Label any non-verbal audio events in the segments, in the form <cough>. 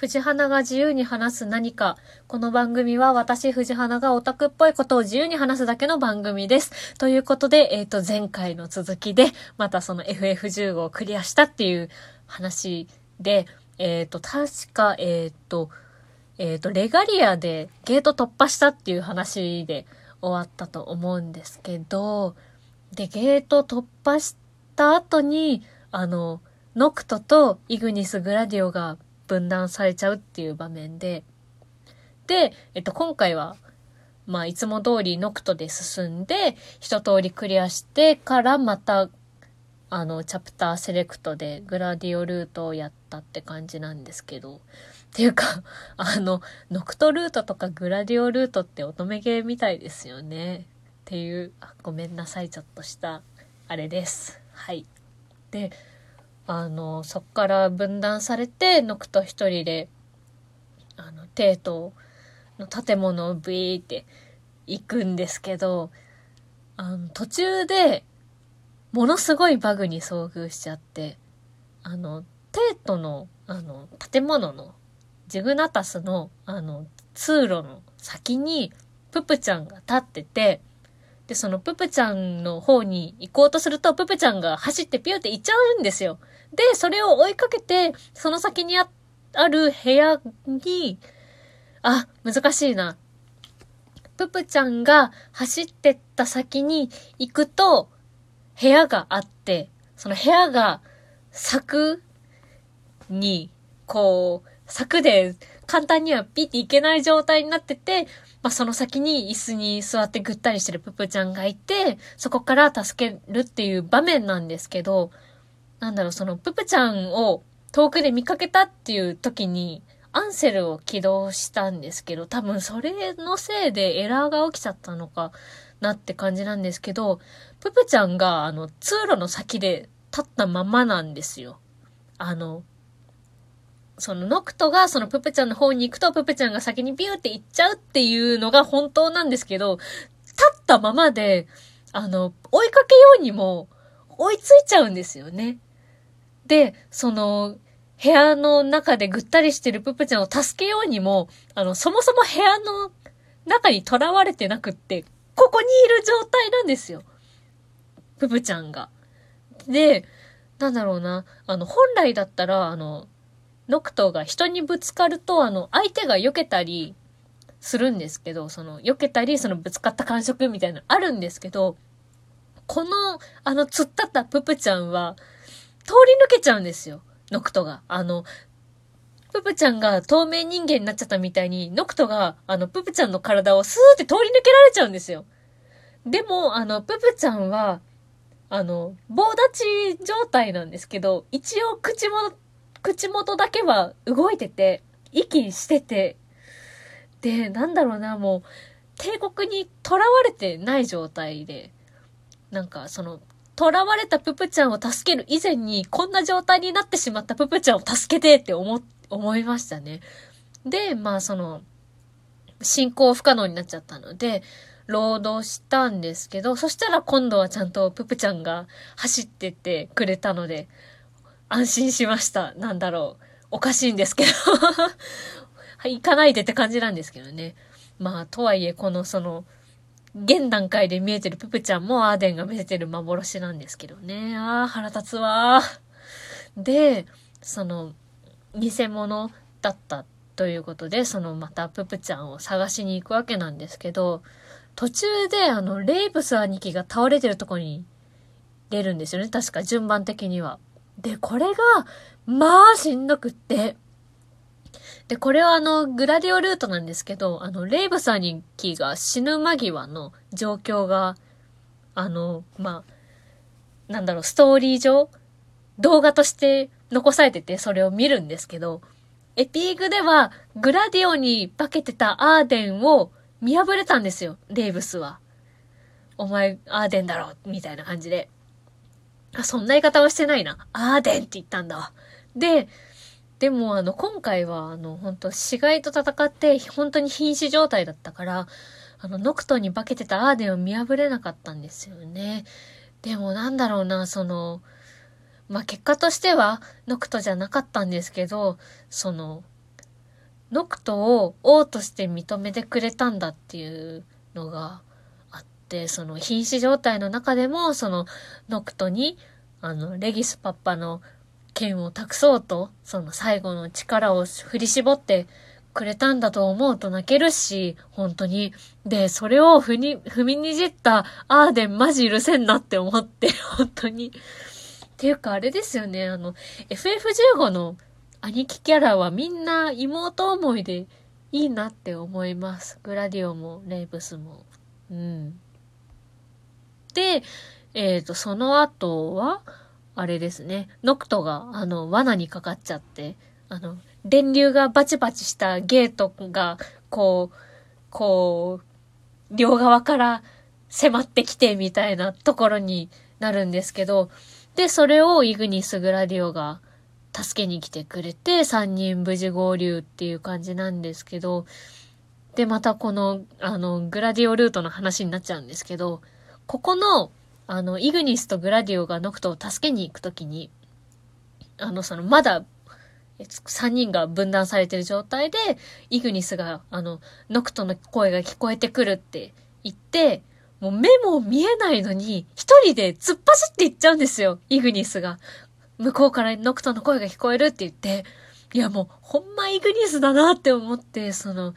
藤花が自由に話す何か。この番組は私藤花がオタクっぽいことを自由に話すだけの番組です。ということで、えっ、ー、と、前回の続きで、またその FF15 をクリアしたっていう話で、えっ、ー、と、確か、えっ、ー、と、えっ、と、レガリアでゲート突破したっていう話で終わったと思うんですけど、で、ゲート突破した後に、あの、ノクトとイグニス・グラディオが分断されちゃうっていう場面で、で、えっと、今回は、まあ、いつも通りノクトで進んで、一通りクリアしてからまた、あの、チャプターセレクトでグラディオルートをやったって感じなんですけど、っていうか、<laughs> あの、ノクトルートとかグラディオルートって乙女ゲーみたいですよね。っていう、あごめんなさい、ちょっとした、あれです。はい。で、あの、そっから分断されて、ノクト一人で、あの、テートの建物をブイーって行くんですけど、あの、途中で、ものすごいバグに遭遇しちゃって、あの、テートの、あの、建物の、ジグナタスの、あの、通路の先に、ププちゃんが立ってて、で、そのププちゃんの方に行こうとすると、ププちゃんが走ってピューって行っちゃうんですよ。で、それを追いかけて、その先にあある部屋に、あ、難しいな。ププちゃんが走ってった先に行くと、部屋があって、その部屋が柵に、こう、柵で簡単にはピッて行けない状態になってて、まあ、その先に椅子に座ってぐったりしてるププちゃんがいて、そこから助けるっていう場面なんですけど、なんだろう、そのププちゃんを遠くで見かけたっていう時に、アンセルを起動したんですけど、多分それのせいでエラーが起きちゃったのかなって感じなんですけど、ププちゃんがあの通路の先で立ったままなんですよ。あの、そのノクトがそのププちゃんの方に行くと、ププちゃんが先にビューって行っちゃうっていうのが本当なんですけど、立ったままで、あの、追いかけようにも追いついちゃうんですよね。で、その、部屋の中でぐったりしてるププちゃんを助けようにも、あの、そもそも部屋の中に囚われてなくって、ここにいる状態なんですよ。ププちゃんが。で、なんだろうな、あの、本来だったら、あの、ノクトが人にぶつかると、あの、相手が避けたりするんですけど、その、避けたり、そのぶつかった感触みたいなのあるんですけど、この、あの、突っ立ったププちゃんは、通り抜けちゃうんですよ。ノクトが。あの、ププちゃんが透明人間になっちゃったみたいに、ノクトが、あの、ププちゃんの体をスーって通り抜けられちゃうんですよ。でも、あの、ププちゃんは、あの、棒立ち状態なんですけど、一応口も、口元だけは動いてて、息してて、で、なんだろうな、もう、帝国に囚われてない状態で、なんか、その、囚われたププちゃんを助ける以前に、こんな状態になってしまったププちゃんを助けてって思、思いましたね。で、まあその、進行不可能になっちゃったので、労働したんですけど、そしたら今度はちゃんとププちゃんが走ってってくれたので、安心しました。なんだろう。おかしいんですけど <laughs> はい、行かないでって感じなんですけどね。まあ、とはいえ、このその、現段階で見えてるププちゃんもアーデンが見せてる幻なんですけどね。ああ、腹立つわで、その、偽物だったということで、そのまたププちゃんを探しに行くわけなんですけど、途中であの、レイブス兄貴が倒れてるとこに出るんですよね。確か順番的には。で、これが、まあしんどくって、で、これはあの、グラディオルートなんですけど、あの、レイブサニキが死ぬ間際の状況が、あの、まあ、なんだろう、ストーリー上、動画として残されてて、それを見るんですけど、エピーグでは、グラディオに化けてたアーデンを見破れたんですよ、レイブスは。お前、アーデンだろ、みたいな感じで。あ、そんな言い方はしてないな。アーデンって言ったんだわ。で、でも、あの、今回は、あの、本当死骸と戦って、本当に瀕死状態だったから、あの、ノクトに化けてたアーデンを見破れなかったんですよね。でも、なんだろうな、その、まあ、結果としては、ノクトじゃなかったんですけど、その、ノクトを王として認めてくれたんだっていうのがあって、その瀕死状態の中でも、そのノクトに、あの、レギスパッパの剣を託そうと、その最後の力を振り絞ってくれたんだと思うと泣けるし、本当に。で、それを踏に、踏みにじったアーデンマジ許せんなって思って、本当に。っていうかあれですよね、あの、FF15 の兄貴キャラはみんな妹思いでいいなって思います。グラディオもレイブスも。うん。で、えっ、ー、と、その後は、あれですね、ノクトが、あの、罠にかかっちゃって、あの、電流がバチバチしたゲートが、こう、こう、両側から迫ってきてみたいなところになるんですけど、で、それをイグニス・グラディオが助けに来てくれて、3人無事合流っていう感じなんですけど、で、またこの、あの、グラディオルートの話になっちゃうんですけど、ここの、あの、イグニスとグラディオがノクトを助けに行くときに、あの、その、まだ、3人が分断されてる状態で、イグニスが、あの、ノクトの声が聞こえてくるって言って、もう目も見えないのに、一人で突っ走っていっちゃうんですよ、イグニスが。向こうからノクトの声が聞こえるって言って、いやもう、ほんまイグニスだなって思って、その、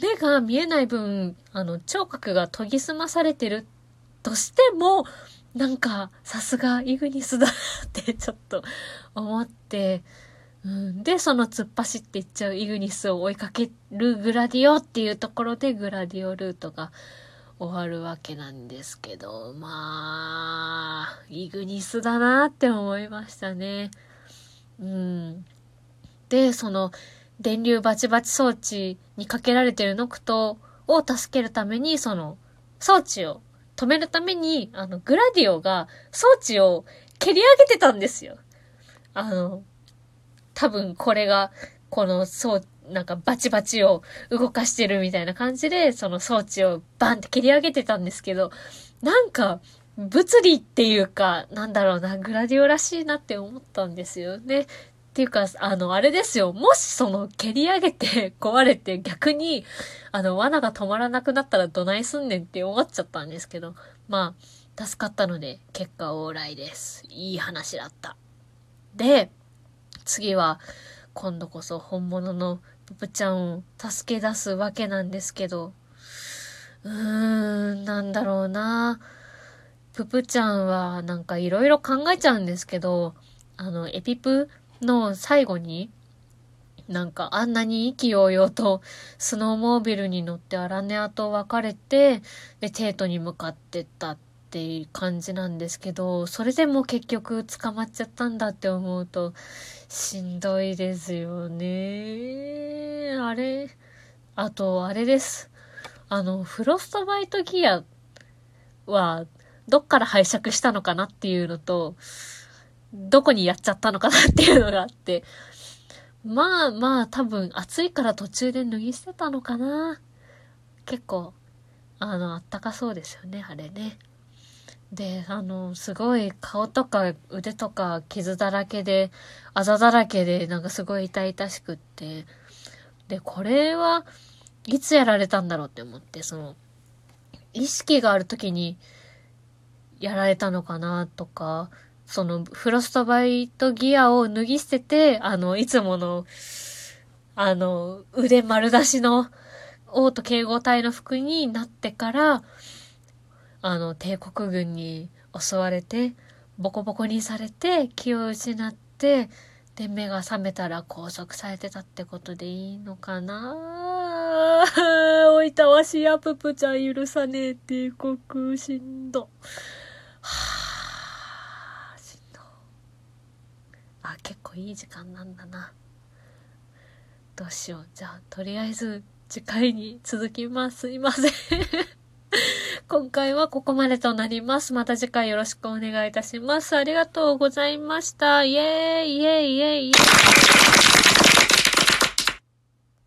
目が見えない分、あの、聴覚が研ぎ澄まされてるとしても、なんか、さすがイグニスだってちょっと思って、うん、で、その突っ走っていっちゃうイグニスを追いかけるグラディオっていうところでグラディオルートが終わるわけなんですけど、まあ、イグニスだなって思いましたね。うん。で、その、電流バチバチ装置にかけられてるノクトを助けるために、その、装置を止めるために、あの、グラディオが装置を蹴り上げてたんですよ。あの、多分これが、この装なんかバチバチを動かしてるみたいな感じで、その装置をバンって切り上げてたんですけど、なんか、物理っていうか、なんだろうな、グラディオらしいなって思ったんですよね。っていうか、あの、あれですよ。もしその蹴り上げて <laughs> 壊れて逆に、あの、罠が止まらなくなったらどないすんねんって思っちゃったんですけど、まあ、助かったので、結果往来です。いい話だった。で、次は、今度こそ本物のププちゃんを助け出すわけなんですけど、うーん、なんだろうな。ププちゃんはなんかいろいろ考えちゃうんですけど、あの、エピプの最後に、なんかあんなに意気揚々とスノーモービルに乗ってアラネアと別れて、で、テートに向かってったっていう感じなんですけど、それでも結局捕まっちゃったんだって思うと、しんどいですよね。あれ、あと、あれです。あの、フロストバイトギアは、どっから拝借したのかなっていうのと、どこにやっちゃったのかなっていうのがあって、まあまあ多分暑いから途中で脱ぎ捨てたのかな。結構、あの、あったかそうですよね、あれね。で、あの、すごい顔とか腕とか傷だらけで、あざだらけで、なんかすごい痛々しくって。で、これはいつやられたんだろうって思って、その、意識がある時にやられたのかなとか、その、フロストバイトギアを脱ぎ捨てて、あの、いつもの、あの、腕丸出しの、王と警護隊の服になってから、あの、帝国軍に襲われて、ボコボコにされて、気を失って、で、目が覚めたら拘束されてたってことでいいのかな？<laughs> おいたわしやぷぷちゃん許さねえ帝国しんど。はあ、しんど。あ、結構いい時間なんだな。どうしよう。じゃあ、とりあえず、次回に続きます。すいません <laughs> 今回はここまでとなります。また次回よろしくお願いいたします。ありがとうございました。イェーイイェーイイェーイェーイ